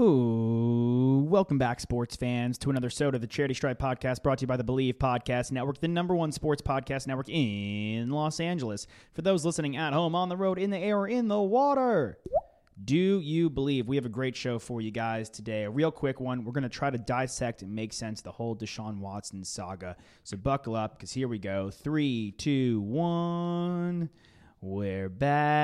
Ooh, welcome back, sports fans, to another episode of the Charity Stripe podcast brought to you by the Believe Podcast Network, the number one sports podcast network in Los Angeles. For those listening at home, on the road, in the air, or in the water, do you believe? We have a great show for you guys today. A real quick one. We're going to try to dissect and make sense the whole Deshaun Watson saga. So buckle up because here we go. Three, two, one. We're back.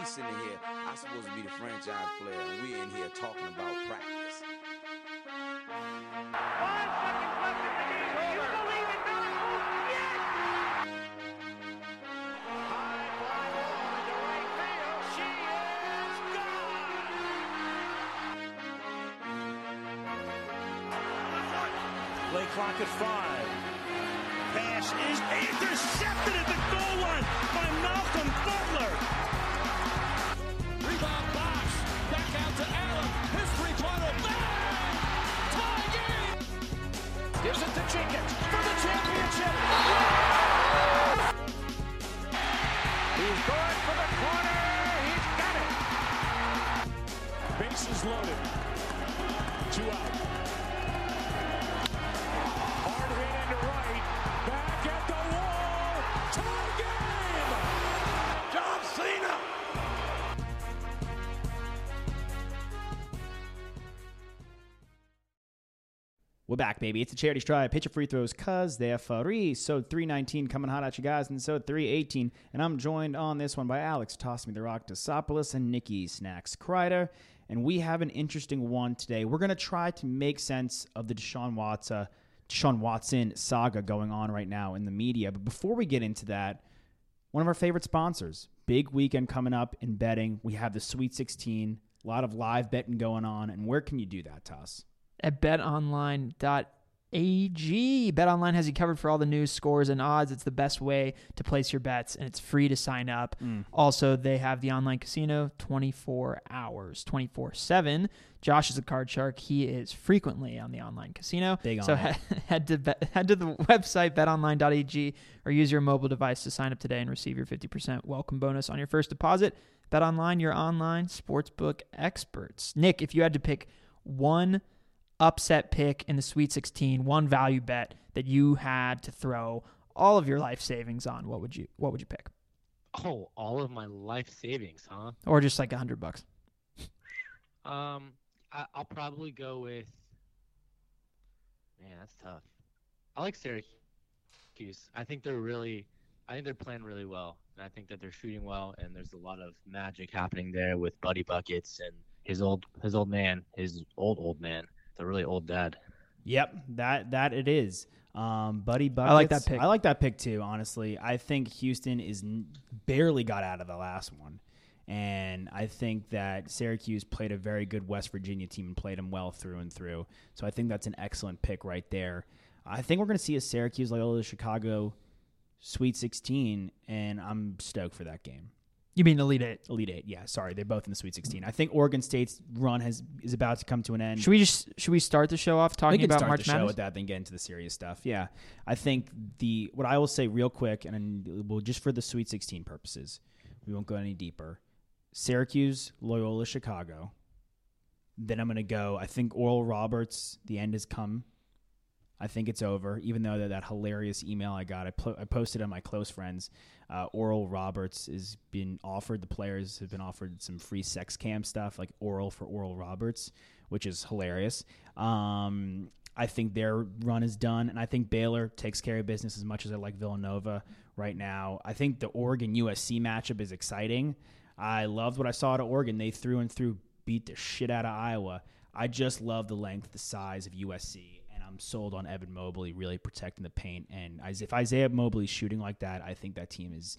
We sitting here, I'm supposed to be the franchise player, and we're in here talking about practice. Five seconds left in the game. Do you believe in miracles? Yes! High fly ball into right field. She is gone. Play clock at five. Pass is intercepted at the goal line by Malcolm Butler. To Jenkins for the championship. He's going for the corner. He's got it. Bases loaded. Two out. We're back, baby. It's a charity stripe. Pitch your free throws, cuz they're free. So 319 coming hot at you guys, and so 318. And I'm joined on this one by Alex Toss Me the Rock Tosopoulos and Nikki Snacks Kreider. And we have an interesting one today. We're going to try to make sense of the Deshaun Watson, Deshaun Watson saga going on right now in the media. But before we get into that, one of our favorite sponsors. Big weekend coming up in betting. We have the Sweet 16, a lot of live betting going on. And where can you do that, Toss? At betonline.ag. BetOnline has you covered for all the news, scores, and odds. It's the best way to place your bets, and it's free to sign up. Mm. Also, they have the online casino 24 hours, 24 7. Josh is a card shark. He is frequently on the online casino. Big on so he- head to bet, head to the website betonline.ag or use your mobile device to sign up today and receive your 50% welcome bonus on your first deposit. BetOnline, your online sportsbook experts. Nick, if you had to pick one upset pick in the Sweet 16, one value bet that you had to throw all of your life savings on, what would you what would you pick? Oh, all of my life savings, huh? Or just like a hundred bucks? Um, I, I'll probably go with. Man, that's tough. I like Syracuse. I think they're really, I think they're playing really well, and I think that they're shooting well, and there's a lot of magic happening there with Buddy Buckets and his old, his old man, his old old man, the really old dad. Yep, that that it is. Um, Buddy Buckets. I like that pick. I like that pick too. Honestly, I think Houston is n- barely got out of the last one, and I think that Syracuse played a very good West Virginia team and played them well through and through. So I think that's an excellent pick right there. I think we're going to see a Syracuse Loyola Chicago Sweet 16, and I'm stoked for that game. You mean Elite Eight? Elite Eight, yeah. Sorry, they're both in the Sweet 16. I think Oregon State's run has is about to come to an end. Should we just should we start the show off talking about start March the show Madness? with that, then get into the serious stuff. Yeah, I think the what I will say real quick, and well, just for the Sweet 16 purposes, we won't go any deeper. Syracuse, Loyola, Chicago. Then I'm going to go. I think Oral Roberts. The end has come. I think it's over. Even though that, that hilarious email I got, I, pl- I posted on my close friends. Uh, Oral Roberts has been offered. The players have been offered some free sex cam stuff, like Oral for Oral Roberts, which is hilarious. Um, I think their run is done, and I think Baylor takes care of business as much as I like Villanova right now. I think the Oregon USC matchup is exciting. I loved what I saw at Oregon. They threw and through beat the shit out of Iowa. I just love the length, the size of USC, I'm sold on Evan Mobley really protecting the paint. And if Isaiah Mobley's shooting like that, I think that team is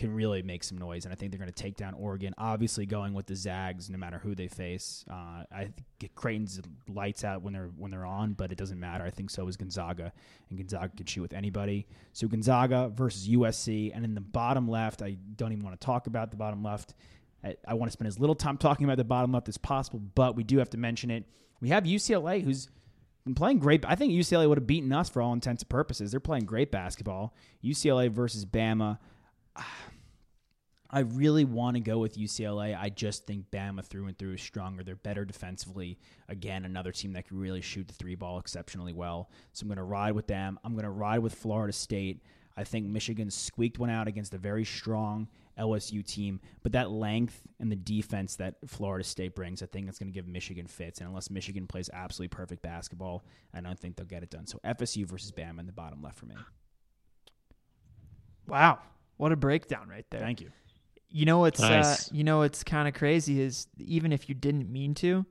can really make some noise, and I think they're going to take down Oregon. Obviously, going with the Zags, no matter who they face. Uh, I think Creighton's lights out when they're when they're on, but it doesn't matter. I think so is Gonzaga, and Gonzaga can shoot with anybody. So Gonzaga versus USC, and in the bottom left, I don't even want to talk about the bottom left. I, I want to spend as little time talking about the bottom left as possible, but we do have to mention it. We have UCLA, who's been playing great. I think UCLA would have beaten us for all intents and purposes. They're playing great basketball. UCLA versus Bama. I really want to go with UCLA. I just think Bama through and through is stronger. They're better defensively. Again, another team that can really shoot the three ball exceptionally well. So I'm going to ride with them. I'm going to ride with Florida State. I think Michigan squeaked one out against a very strong LSU team, but that length and the defense that Florida State brings, I think it's going to give Michigan fits. And unless Michigan plays absolutely perfect basketball, I don't think they'll get it done. So FSU versus Bama in the bottom left for me. Wow, what a breakdown right there. Thank you. You know what's Nice. uh, you know what's kind of crazy is even if you didn't mean to,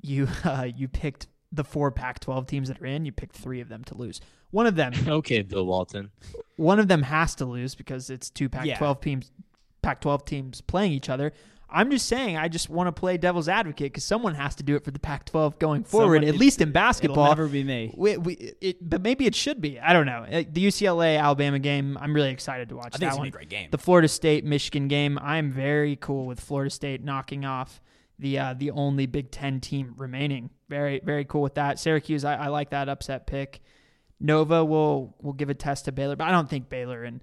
you uh, you picked the four Pac-12 teams that are in. You pick three of them to lose. One of them, Okay, Bill Walton. one of them has to lose because it's two Pac-12 Yeah. teams, Pac-12 teams playing each other. I'm just saying, I just want to play devil's advocate because someone has to do it for the Pac-12 going forward, Someone- at least in basketball. It'll never be me. We, we, it, but maybe it should be. I don't know. Uh, The UCLA Alabama game, I'm really excited to watch I think that it's one. be a great game. The Florida State Michigan game, I'm very cool with Florida State knocking off the uh, the only Big Ten team remaining. Very very cool with that. Syracuse, I, I like that upset pick. Nova will will give a test to Baylor, but I don't think Baylor and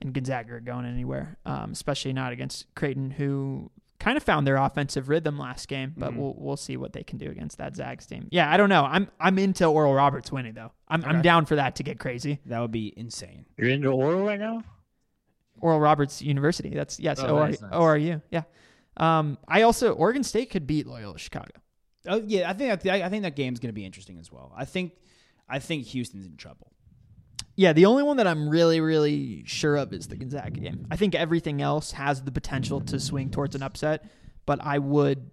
and Gonzaga are going anywhere, um, especially not against Creighton, who kind of found their offensive rhythm last game. But Mm-hmm. we'll we'll see what they can do against that Zags team. Yeah, I don't know. I'm I'm into Oral Roberts winning though. I'm I'm down for that to get crazy. That would be insane. You're into oral right now? Oral Roberts University. That's yes, Oh, OR, nice, nice. ORU. Yeah. Um, I also Oregon State could beat Loyola Chicago. Oh yeah, I think that, I think that game's going to be interesting as well. I think I think Houston's in trouble. Yeah, the only one that I'm really, really sure of is the Gonzaga game. I think everything else has the potential to swing towards an upset, but I would,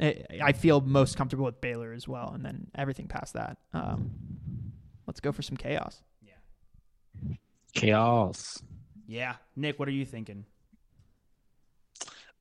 I I feel most comfortable with Baylor as well, and then everything past that. Um, let's go for some chaos. Yeah. Chaos. Yeah, Nick, what are you thinking?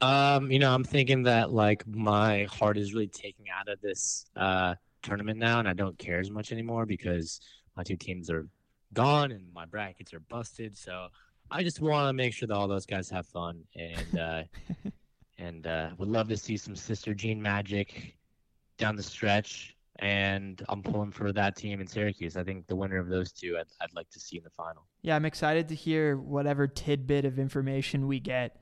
Um, you know, I'm thinking that like my heart is really taking out of this uh tournament now, and I don't care as much anymore because my two teams are gone and my brackets are busted. So I just want to make sure that all those guys have fun and uh and uh would love to see some Sister Jean magic down the stretch. And I'm pulling for that team in Syracuse. I think the winner of those two, I'd, I'd like to see in the final. Yeah, I'm excited to hear whatever tidbit of information we get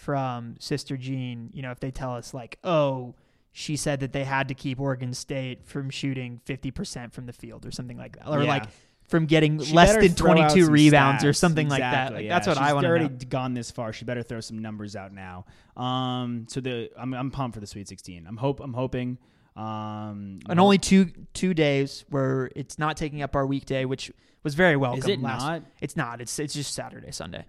from Sister Jean. You know, if they tell us, like, oh, she said that they had to keep Oregon State from shooting 50% from the field or something like that. Or Yeah. like from getting She less than 22 some rebounds or stats. something like that. Like, yeah. That's what She's I want to already know. gone this far. She better throw some numbers out now. Um, so the I'm I'm pumped for the Sweet 16. I'm hope I'm hoping. Um, And only two two days where it's not taking up our weekday, which was very welcome. is it last- not? It's not. It's it's just Saturday, Sunday,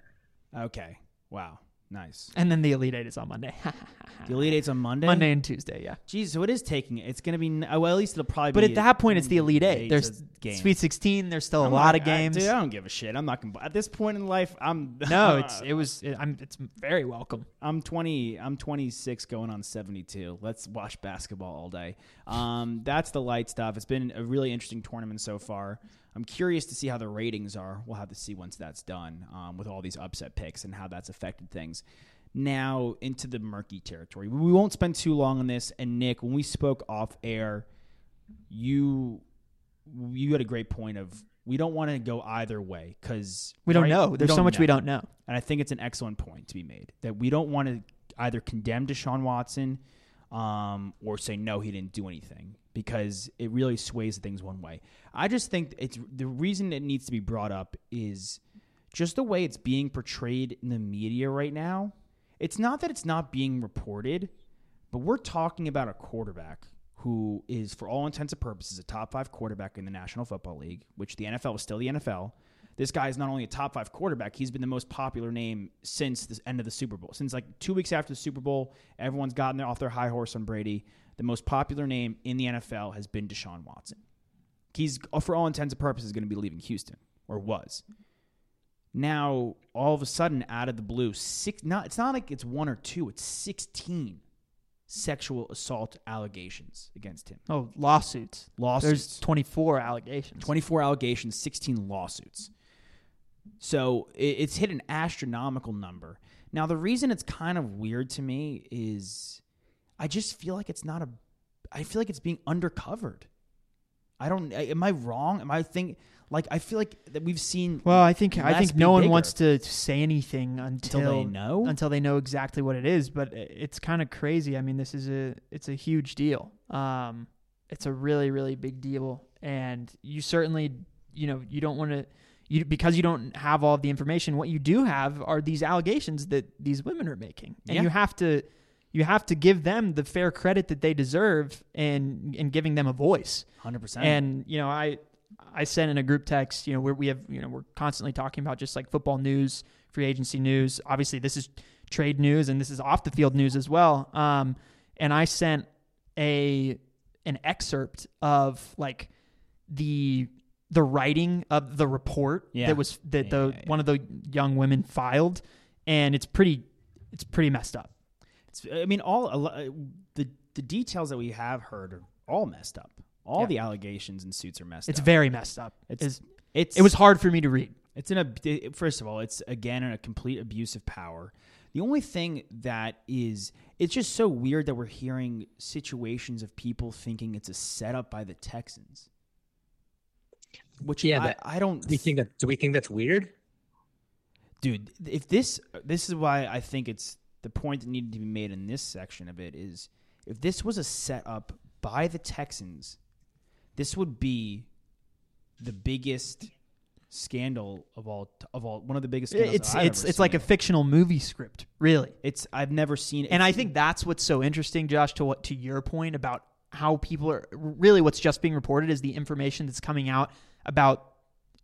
Okay. Wow. Nice. and then the Elite Eight is on Monday. The Elite Eight's on Monday. Monday and Tuesday, yeah. Jeez, so it is taking. It's going to be. Well, at least it'll probably. But be at that point, it's the Elite Eight. There's to games. Sweet 16. There's still a I'm lot not- of games. I, dude, I don't give a shit. I'm not gonna. At this point in life, I'm. no, it's it was. It, I'm. It's very welcome. I'm 20. I'm 26, going on 72. Let's watch basketball all day. Um, that's the light stuff. It's been a really interesting tournament so far. I'm curious to see how the ratings are. We'll have to see once that's done um, with all these upset picks and how that's affected things. Now into the murky territory. We won't spend too long on this. And Nick, when we spoke off air, you you had a great point of we don't want to go either way because We don't know. There's so much we don't know. and I think it's an excellent point to be made that we don't want to either condemn Deshaun Watson um, or say no, he didn't do anything because it really sways things one way. I just think it's the reason it needs to be brought up is just the way it's being portrayed in the media right now. It's not that it's not being reported, but we're talking about a quarterback who is, for all intents and purposes, a top five quarterback in the National Football League, which the NFL is still the NFL. This guy is not only a top five quarterback, he's been the most popular name since the end of the Super Bowl. Since like two weeks after the Super Bowl, everyone's gotten off their high horse on Brady. The most popular name in the NFL has been Deshaun Watson. He's, for all intents and purposes, going to be leaving Houston, or was. Now, all of a sudden, out of the blue, six. Not it's not like it's one or two; it's sixteen sexual assault allegations against him. Oh, lawsuits. Lawsuits. There's 24 allegations. 24 allegations, 16 lawsuits. So it, it's hit an astronomical number. Now, the reason it's kind of weird to me is I just feel like it's not a. I feel like it's being undercovered. I don't. Am I wrong? Am I think Like I feel like that we've seen. Well, I think I think no one bigger. wants to say anything until, Until they know? until they know exactly what it is. But it's kind of crazy. I mean, this is a it's a huge deal. Um, it's a really really big deal, and you certainly you know you don't want to you because you don't have all the information. What you do have are these allegations that these women are making, and Yeah. you have to you have to give them the fair credit that they deserve, and and giving them a voice. Hundred percent. And you know, I I sent in a group text. You know, where we have you know we're constantly talking about just like football news, free agency news. Obviously, this is trade news, and this is off the field news as well. Um, and I sent a an excerpt of like the the writing of the report Yeah. that was that Yeah, the yeah, one of the young women filed, and it's pretty it's pretty messed up. It's, I mean, all the the details that we have heard are all messed up. All Yeah. the allegations and suits are messed It's up. It's very messed up. It's- It's, It's it was hard for me to read. It's in a it- first of all, it's again in a complete abuse of power. The only thing that is, it's just so weird that we're hearing situations of people thinking it's a setup by the Texans. Which Yeah, I, I don't Do we think that? Do we think that's weird? dude if this this is why i think it's the point that needed to be made in this section of it is if this was a setup by the texans this would be the biggest scandal of all of all one of the biggest scandals It's I've it's it's like a fictional movie script, really. it's i've never seen it And I think that's what's so interesting, Josh, to what to your point about how people are really what's just being reported is the information that's coming out about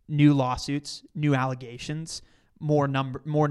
new lawsuits, new allegations, more number more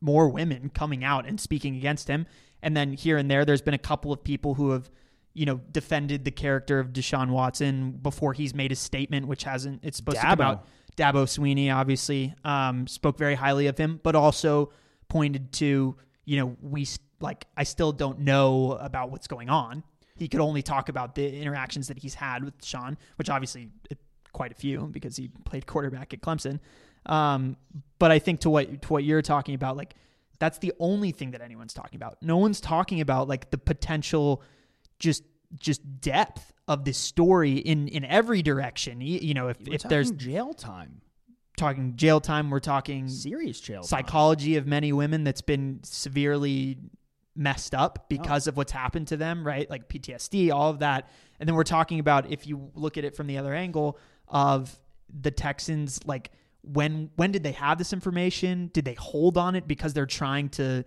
more women coming out and speaking against him. And then here and there there's been a couple of people who have you know, defended the character of Deshaun Watson before he's made his statement, which hasn't. It's supposed to come Dabo. out. Dabo Swinney obviously um, spoke very highly of him, but also pointed to, you know, we like I still don't know about what's going on. He could only talk about the interactions that he's had with Sean, which obviously it, quite a few because he played quarterback at Clemson. Um, but I think to what to what you're talking about, like that's the only thing that anyone's talking about. No one's talking about like the potential, just just depth of this story in in every direction. You, you know, if We're if there's jail time talking jail time, we're talking serious jail time. psychology of many women that's been severely messed up because oh. of what's happened to them, right? Like PTSD, all of that. And then we're talking about if you look at it from the other angle of the Texans like when when did they have this information? Did they hold on it because they're trying to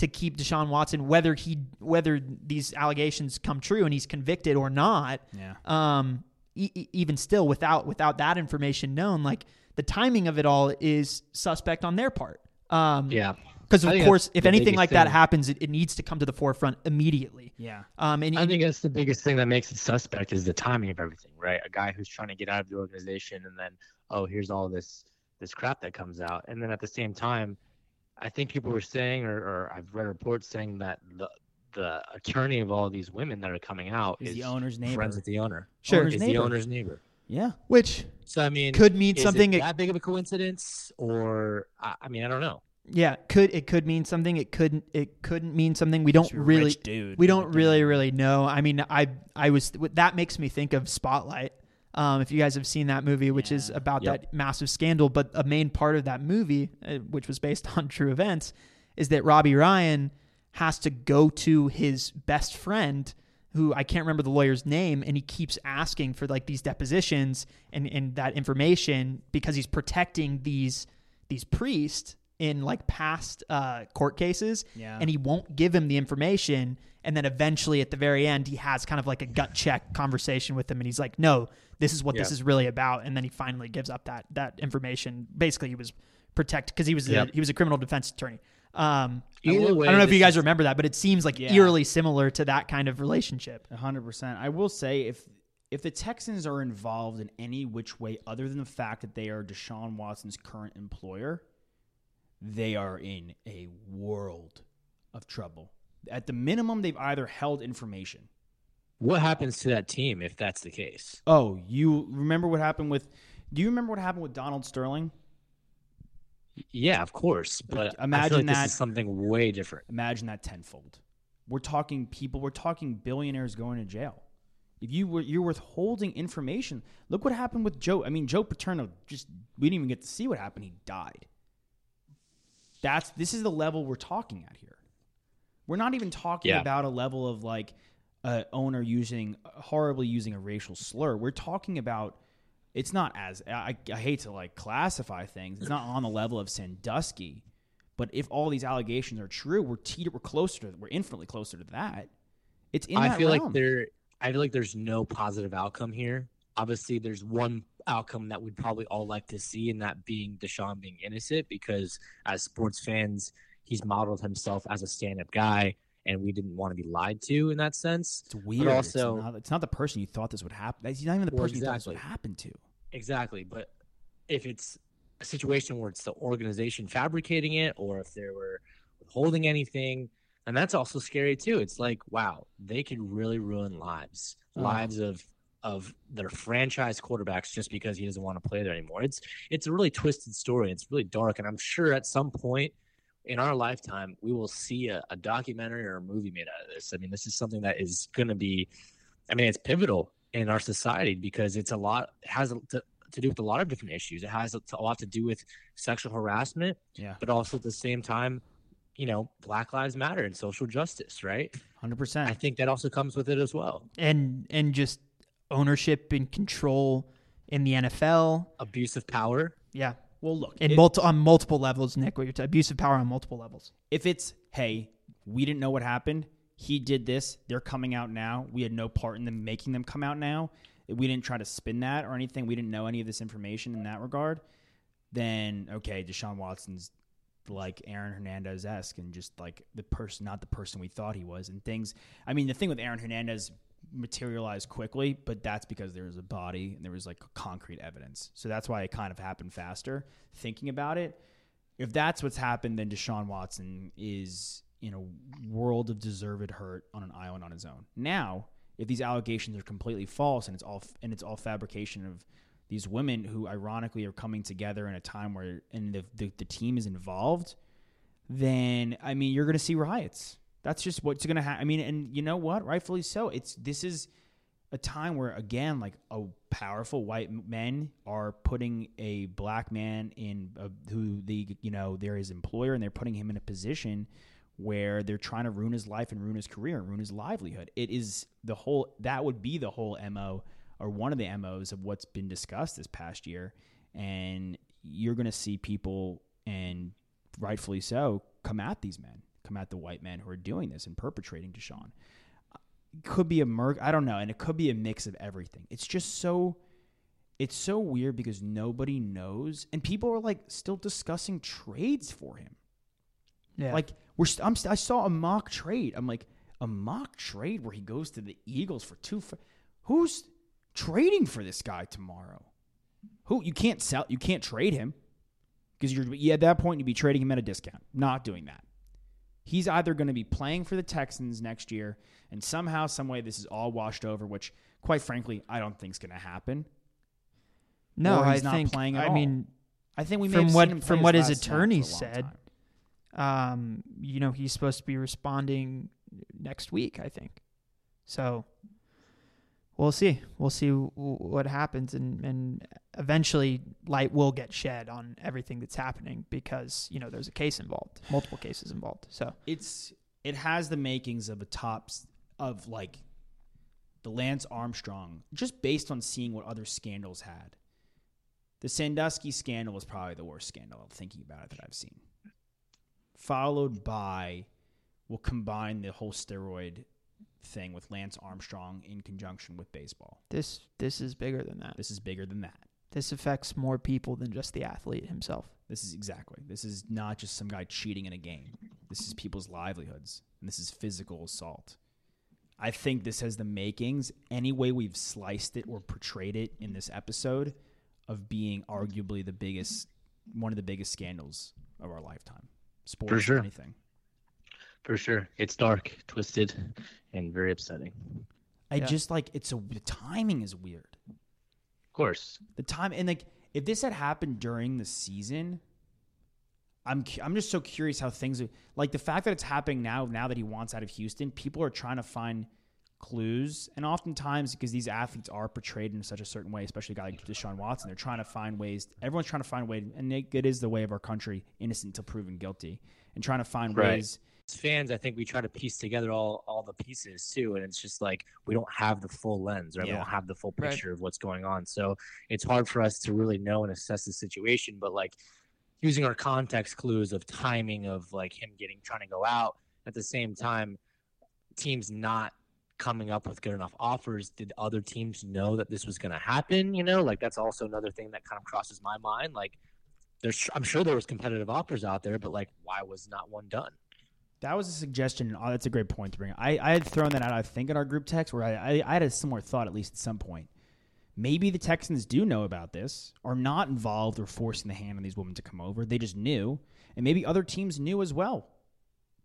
to keep Deshaun Watson whether he whether these allegations come true and he's convicted or not? Yeah. um, e- even still without without that information known, like the timing of it all is suspect on their part. Um, Yeah. because of course, if anything like that happens, it, it needs to come to the forefront immediately. yeah Um, and I think that's the biggest thing that makes it suspect is the timing of everything, right? A guy who's trying to get out of the organization and then, oh, here's all this this crap that comes out, and then at the same time, I think people were mm. saying, or, or I've read reports saying that the the attorney of all these women that are coming out Is is the owner's neighbor. friends with the owner. Sure. Owner's is neighbor. the owner's neighbor. yeah which So I mean, Could mean is something- It that big of a coincidence, or I, I mean, I don't know. yeah, could it could mean something. It couldn't. It couldn't mean something. We don't really. dude we don't really really know. I mean, I I was that makes me think of Spotlight. Um, if you guys have seen that movie, which is about Yep. that massive scandal, but a main part of that movie, uh, which was based on true events, is that Robbie Ryan has to go to his best friend, who I can't remember the lawyer's name, and he keeps asking for like these depositions and and that information because he's protecting these these priests in like past uh, court cases, Yeah. and he won't give him the information. And then eventually, at the very end, he has kind of like a gut check conversation with him, and he's like, "No, this is what this is really about." And then he finally gives up that that information. Basically, he was protect because he was Yep. a, he was a criminal defense attorney. Um, I will- way, I don't know if you guys is- remember that, but it seems like Yeah. eerily similar to that kind of relationship. Hundred percent. I will say if if the Texans are involved in any which way other than the fact that they are Deshaun Watson's current employer, they are in a world of trouble. At the minimum, they've either held information. What happens to that team if that's the case? Oh, you remember what happened with? Do you remember what happened with Donald Sterling? Yeah, of course, but I feel Imagine like that- this is something way different. Imagine that tenfold. We're talking people. We're talking billionaires going to jail. If you were you're withholding information, look what happened with Joe. I mean, Joe Paterno just we didn't even get to see what happened. He died. That's this is the level we're talking at here. We're not even talking Yeah. about a level of like a owner using horribly using a racial slur. We're talking about it's not as I, I hate to like classify things. It's not on the level of Sandusky, but if all these allegations are true, we're teeter, we're closer to we're infinitely closer to that. It's in I feel realm. like there. I feel like there's no positive outcome here. Obviously, there's one outcome that we'd probably all like to see, and that being Deshaun being innocent, because as sports fans, he's modeled himself as a stand-up guy, and we didn't want to be lied to in that sense. It's weird. also- it's, not, it's not the person you thought this would happen. He's not even the Well, person you thought this exactly. would happen to. Exactly, but if it's a situation where it's the organization fabricating it, or if they were withholding anything, and that's also scary too. It's like, wow, they could really ruin lives, Oh. lives of of their franchise quarterbacks just because he doesn't want to play there anymore. It's it's a really twisted story. It's really dark, and I'm sure at some point in our lifetime we will see a, a documentary or a movie made out of this. I mean, this is something that is going to be, I mean, it's pivotal in our society because it's a lot it has to, to do with a lot of different issues. It has a, a lot to do with sexual harassment, Yeah, but also at the same time, you know, Black Lives Matter and social justice, right? hundred percent. I think that also comes with it as well. and and just ownership and control in the NFL. Abuse of power. Yeah, Well, look, in if, multi- on multiple levels, Nick. What you're t- abuse of power on multiple levels. if it's hey, we didn't know what happened. He did this. They're coming out now. We had no part in them making them come out now. We didn't try to spin that or anything. We didn't know any of this information in that regard. Then okay, Deshaun Watson's like Aaron Hernandez esque and just like the person, not the person we thought he was, and things. I mean, the thing with Aaron Hernandez materialized quickly, but that's because there was a body and there was like concrete evidence. So that's why it kind of happened faster. Thinking about it, if that's what's happened, then Deshaun Watson is in a world of deserved hurt on an island on his own. Now, if these allegations are completely false and it's all and it's all fabrication of these women who ironically are coming together in a time where and the the, the team is involved, then I mean you're going to see riots. That's just what's going to happen. I mean, and you know what? Rightfully so. It's this is a time where again, like a powerful white men are putting a black man in a, who the you know they're his employer and they're putting him in a position where they're trying to ruin his life and ruin his career and ruin his livelihood. It is the whole that would be the whole mo or one of the MOs of what's been discussed this past year. And you're going to see people, and rightfully so, come at these men, come at the white men who are doing this and perpetrating Deshaun. It could be a merc, I don't know, and it could be a mix of everything. It's just so, it's so weird because nobody knows, and people are like still discussing trades for him. Yeah, Like we're, st- I'm, st- I saw a mock trade. I'm like a mock trade where he goes to the Eagles for two. F- Who's trading for this guy tomorrow? Who you can't sell, you can't trade him because you're yeah, at that point you'd be trading him at a discount. Not doing that. He's either going to be playing for the Texans next year, and somehow, some way, this is all washed over. Which, quite frankly, I don't think is going to happen. no, I he's not think. playing at I all. mean, I think we from what seen him play from what his last snap for a attorney said, um, you know, he's supposed to be responding next week. I think. So we'll see. We'll see w- what happens, and and eventually light will get shed on everything that's happening because you know there's a case involved, multiple cases involved. So it's it has the makings of a top of like the Lance Armstrong, just based on seeing what other scandals had. The Sandusky scandal was probably the worst scandal. Thinking about it that I've seen, followed by, we'll combine the whole steroid thing with Lance Armstrong in conjunction with baseball. this this is bigger than that. This is bigger than that. This affects more people than just the athlete himself. This is exactly. This is not just some guy cheating in a game. This is people's livelihoods, and this is physical assault. I think this has the makings, any way we've sliced it or portrayed it in this episode, of being arguably the biggest, one of the biggest scandals of our lifetime. Sports, For sure. anything. For sure. It's dark, twisted, and very upsetting. I Yeah. just like it's a the timing is weird. Of course. The time and like if this had happened during the season, I'm I'm just so curious how things like the fact that it's happening now. Now that he wants out of Houston, people are trying to find clues, and oftentimes because these athletes are portrayed in such a certain way, especially a guy like Deshaun Watson, they're trying to find ways. Everyone's trying to find a way, and it, it is the way of our country, innocent until proven guilty, and trying to find Right. ways. As fans, I think we try to piece together all all the pieces too, and it's just like we don't have the full lens, right? We don't have the full Right. picture of what's going on, so it's hard for us to really know and assess the situation. But like using our context clues of timing of like him getting trying to go out at the same time, teams not coming up with good enough offers. Did other teams know that this was going to happen? You know, like that's also another thing that kind of crosses my mind. Like, there's, I'm sure there was competitive offers out there, but like, why was not one done? That was a suggestion. Oh, that's a great point to bring. I, I had thrown that out, I think, in our group text where I, I, I had a similar thought, at least at some point. Maybe the Texans do know about this, are not involved or forcing the hand on these women to come over. They just knew, and maybe other teams knew as well.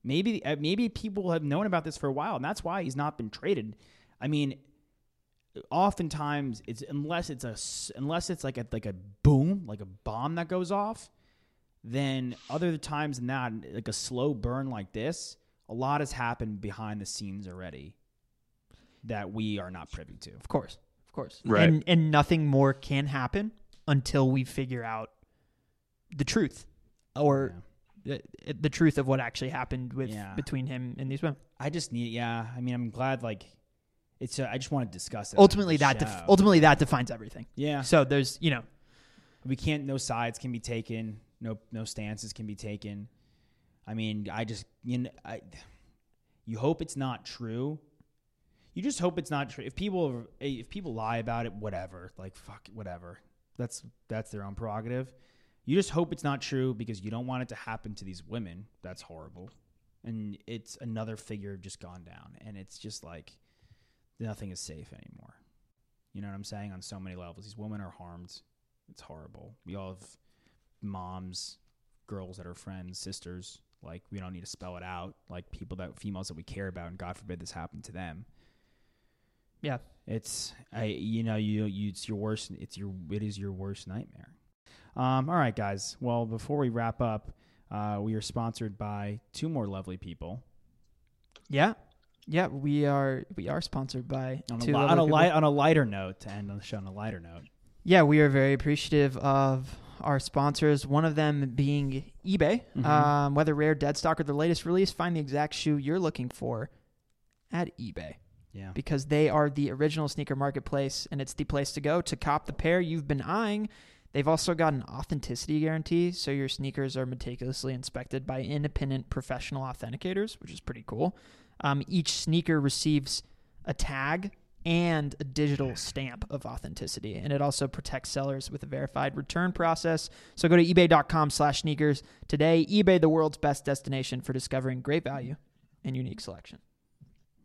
Maybe uh, maybe people have known about this for a while, and that's why he's not been traded. I mean, oftentimes it's unless it's a unless it's like a like a boom, like a bomb that goes off, then other times than that, like a slow burn like this, a lot has happened behind the scenes already that we are not privy to. Of course, of course. Right. And and nothing more can happen until we figure out the truth, or the, the truth of what actually happened with Yeah. between him and these women. I just need, yeah. I mean, I'm glad. Like, it's. Uh, I just want to discuss it. Ultimately, that def- ultimately that defines everything. yeah. So there's you know we can't. No sides can be taken. No, no stances can be taken. I mean, I just you know, I. You hope it's not true. You just hope it's not true. If people eh, if people lie about it, whatever. Like fuck, whatever. That's that's their own prerogative. You just hope it's not true because you don't want it to happen to these women. That's horrible. And it's another figure just gone down, and it's just like nothing is safe anymore. You know what I'm saying? On so many levels, these women are harmed. It's horrible. We all have moms, girls that are friends, sisters. Like we don't need to spell it out. Like people that females that we care about, and God forbid this happened to them. yeah It's I you know you you it's your worst it's your it is your worst nightmare. Um, all right, guys. Well, before we wrap up, uh, we are sponsored by two more lovely people. yeah yeah we are we are sponsored by On a, two li- on a light on a lighter note, to end on the show on a lighter note. Yeah, we are very appreciative of our sponsors. One of them being eBay. Mhm. Um, whether rare, dead stock, or the latest release, find the exact shoe you're looking for at eBay Yeah. because they are the original sneaker marketplace and it's the place to go to cop the pair you've been eyeing. They've also got an authenticity guarantee, so your sneakers are meticulously inspected by independent professional authenticators, which is pretty cool. Um, each sneaker receives a tag and a digital stamp of authenticity, and it also protects sellers with a verified return process. So go to ebay.com slash sneakers today. eBay, the world's best destination for discovering great value and unique selection.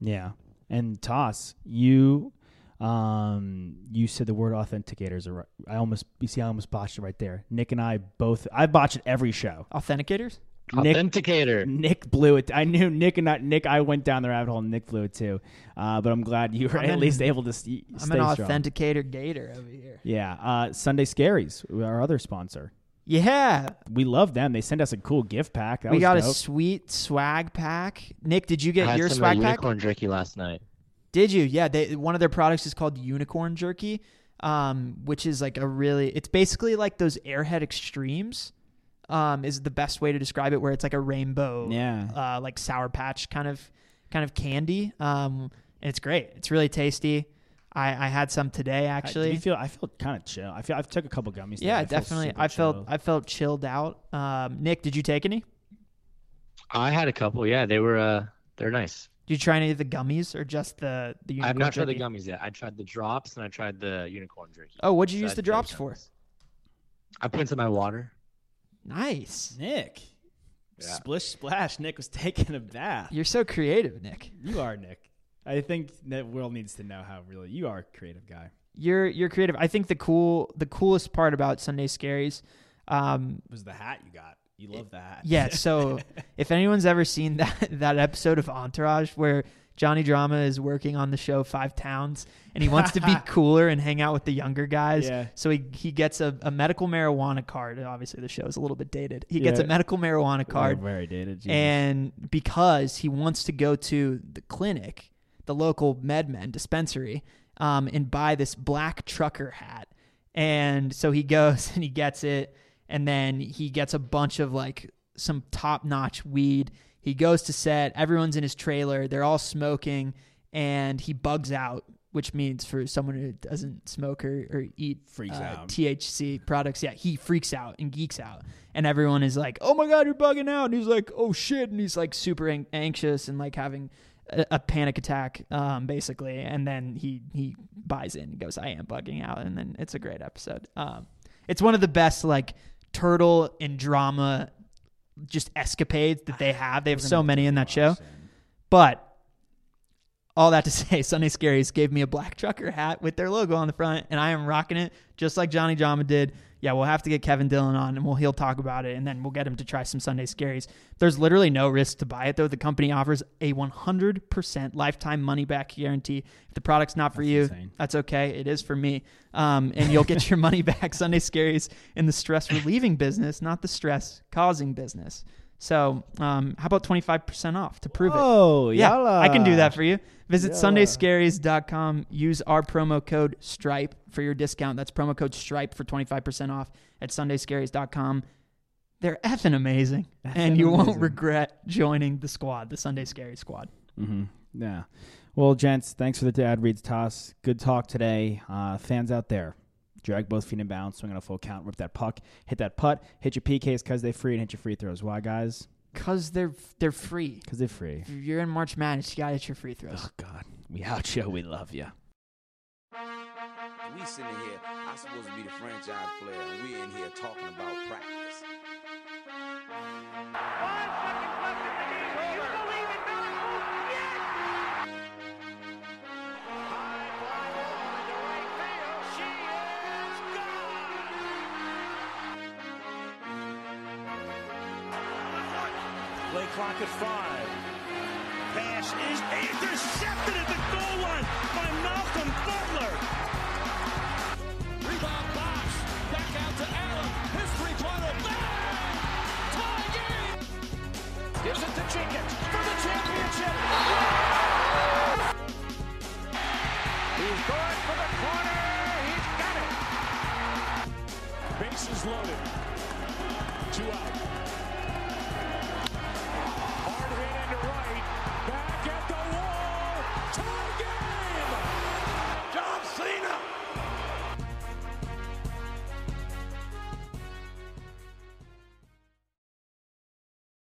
Yeah. And Toss, you um you said the word authenticators are right. I almost you see I almost botched it right there. Nick and I both I botch it every show. Authenticators? Nick Authenticator. Nick blew it. I knew Nick and not Nick. I went down the rabbit hole. and Nick blew it too. Uh, but I'm glad you were I'm at an- least able to st- I'm stay an strong. authenticator gator over here. Yeah. Uh, Sunday Scaries, our other sponsor. Yeah, We love them. They sent us a cool gift pack. That we was got a sweet swag pack. Nick, did you I get had your some swag pack? unicorn jerky last night. Did you? Yeah, they, one of their products is called Unicorn Jerky, um, which is like a really. It's basically like those Airhead Extremes. Um, is the best way to describe it, where it's like a rainbow, Yeah. uh, like Sour Patch kind of kind of candy. Um, and it's great. It's really tasty. I, I had some today actually. do you feel? I feel kind of chill. I feel. I've took a couple gummies. yeah, I definitely. I felt chill. I felt chilled out. Um, Nick, did you take any? I had a couple. Yeah, they were. Uh, they're nice. Did you try any of the gummies or just the the? I have unicorn not tried the gummies yet. I tried the drops and I tried the unicorn jerky. Oh, what'd you So use I the drops for? I put into my water. Nice. Nick. Yeah. Splish splash. Nick was taking a bath. You're so creative, Nick. You are Nick. I think that world needs to know how really you are a creative guy. You're you're creative. I think the cool the coolest part about Sunday Scaries, um, was the hat you got. You love that. hat. yeah. So if anyone's ever seen that that episode of Entourage where Johnny Drama is working on the show Five Towns and he wants to be cooler and hang out with the younger guys, Yeah. so he he gets a, a medical marijuana card. Obviously, the show is a little bit dated. He gets a medical marijuana card, very dated. Jesus. and because he wants to go to the clinic, the local MedMen dispensary um, and buy this black trucker hat. And so he goes and he gets it, and then he gets a bunch of like some top notch weed. He goes to set, everyone's in his trailer, they're all smoking, and he bugs out, which means for someone who doesn't smoke or, or eat Freaks uh, out. THC products, yeah, he freaks out and geeks out. And everyone is like, oh my God, you're bugging out. And he's like, oh shit. And he's like super an- anxious and like having a, a panic attack, um, basically. And then he, he buys in and goes, I am bugging out. And then it's a great episode. Um, it's one of the best like turtle and drama just escapades that they have. They have so many in that show. But all that to say, Sunday Scaries gave me a black trucker hat with their logo on the front, and I am rocking it just like Johnny Drama did. Yeah, we'll have to get Kevin Dillon on, and we'll he'll talk about it, and then we'll get him to try some Sunday Scaries. There's literally no risk to buy it though. The company offers a 100% lifetime money back guarantee. If the product's not for That's you, insane. that's okay. It is for me, um, and you'll get your money back. Sunday Scaries in the stress relieving business, not the stress causing business. So, um, how about 25% off to prove it? Oh, Yeah, yalla. I can do that for you. Visit Yalla. sundayscaries.com. Use our promo code STRIPE for your discount. That's promo code STRIPE for 25% off at sundayscaries.com. They're effing amazing. and Effing you won't regret joining the squad, the Sunday Scary squad. Mm-hmm. Yeah. Well, gents, thanks for the dad reads toss. Good talk today. Uh, fans out there, drag both feet in bounds, swing on a full count, rip that puck, hit that putt, hit your PKs because they're free, and hit your free throws. Why, guys? Because they're, they're free. Because they're free. If you're in March Madness, you got to hit your free throws. Oh, God. We out, you. We love you. We sitting here, I'm supposed to be the franchise player, and we in here talking about practice. Five Play clock at five. Pass is intercepted at the goal line by Malcolm Butler. Rebound box. Back out to Allen. His three-pointer. Bang! Tie game. Gives it to Jenkins for the championship. He's going for the corner. He's got it. Bases loaded. Two out.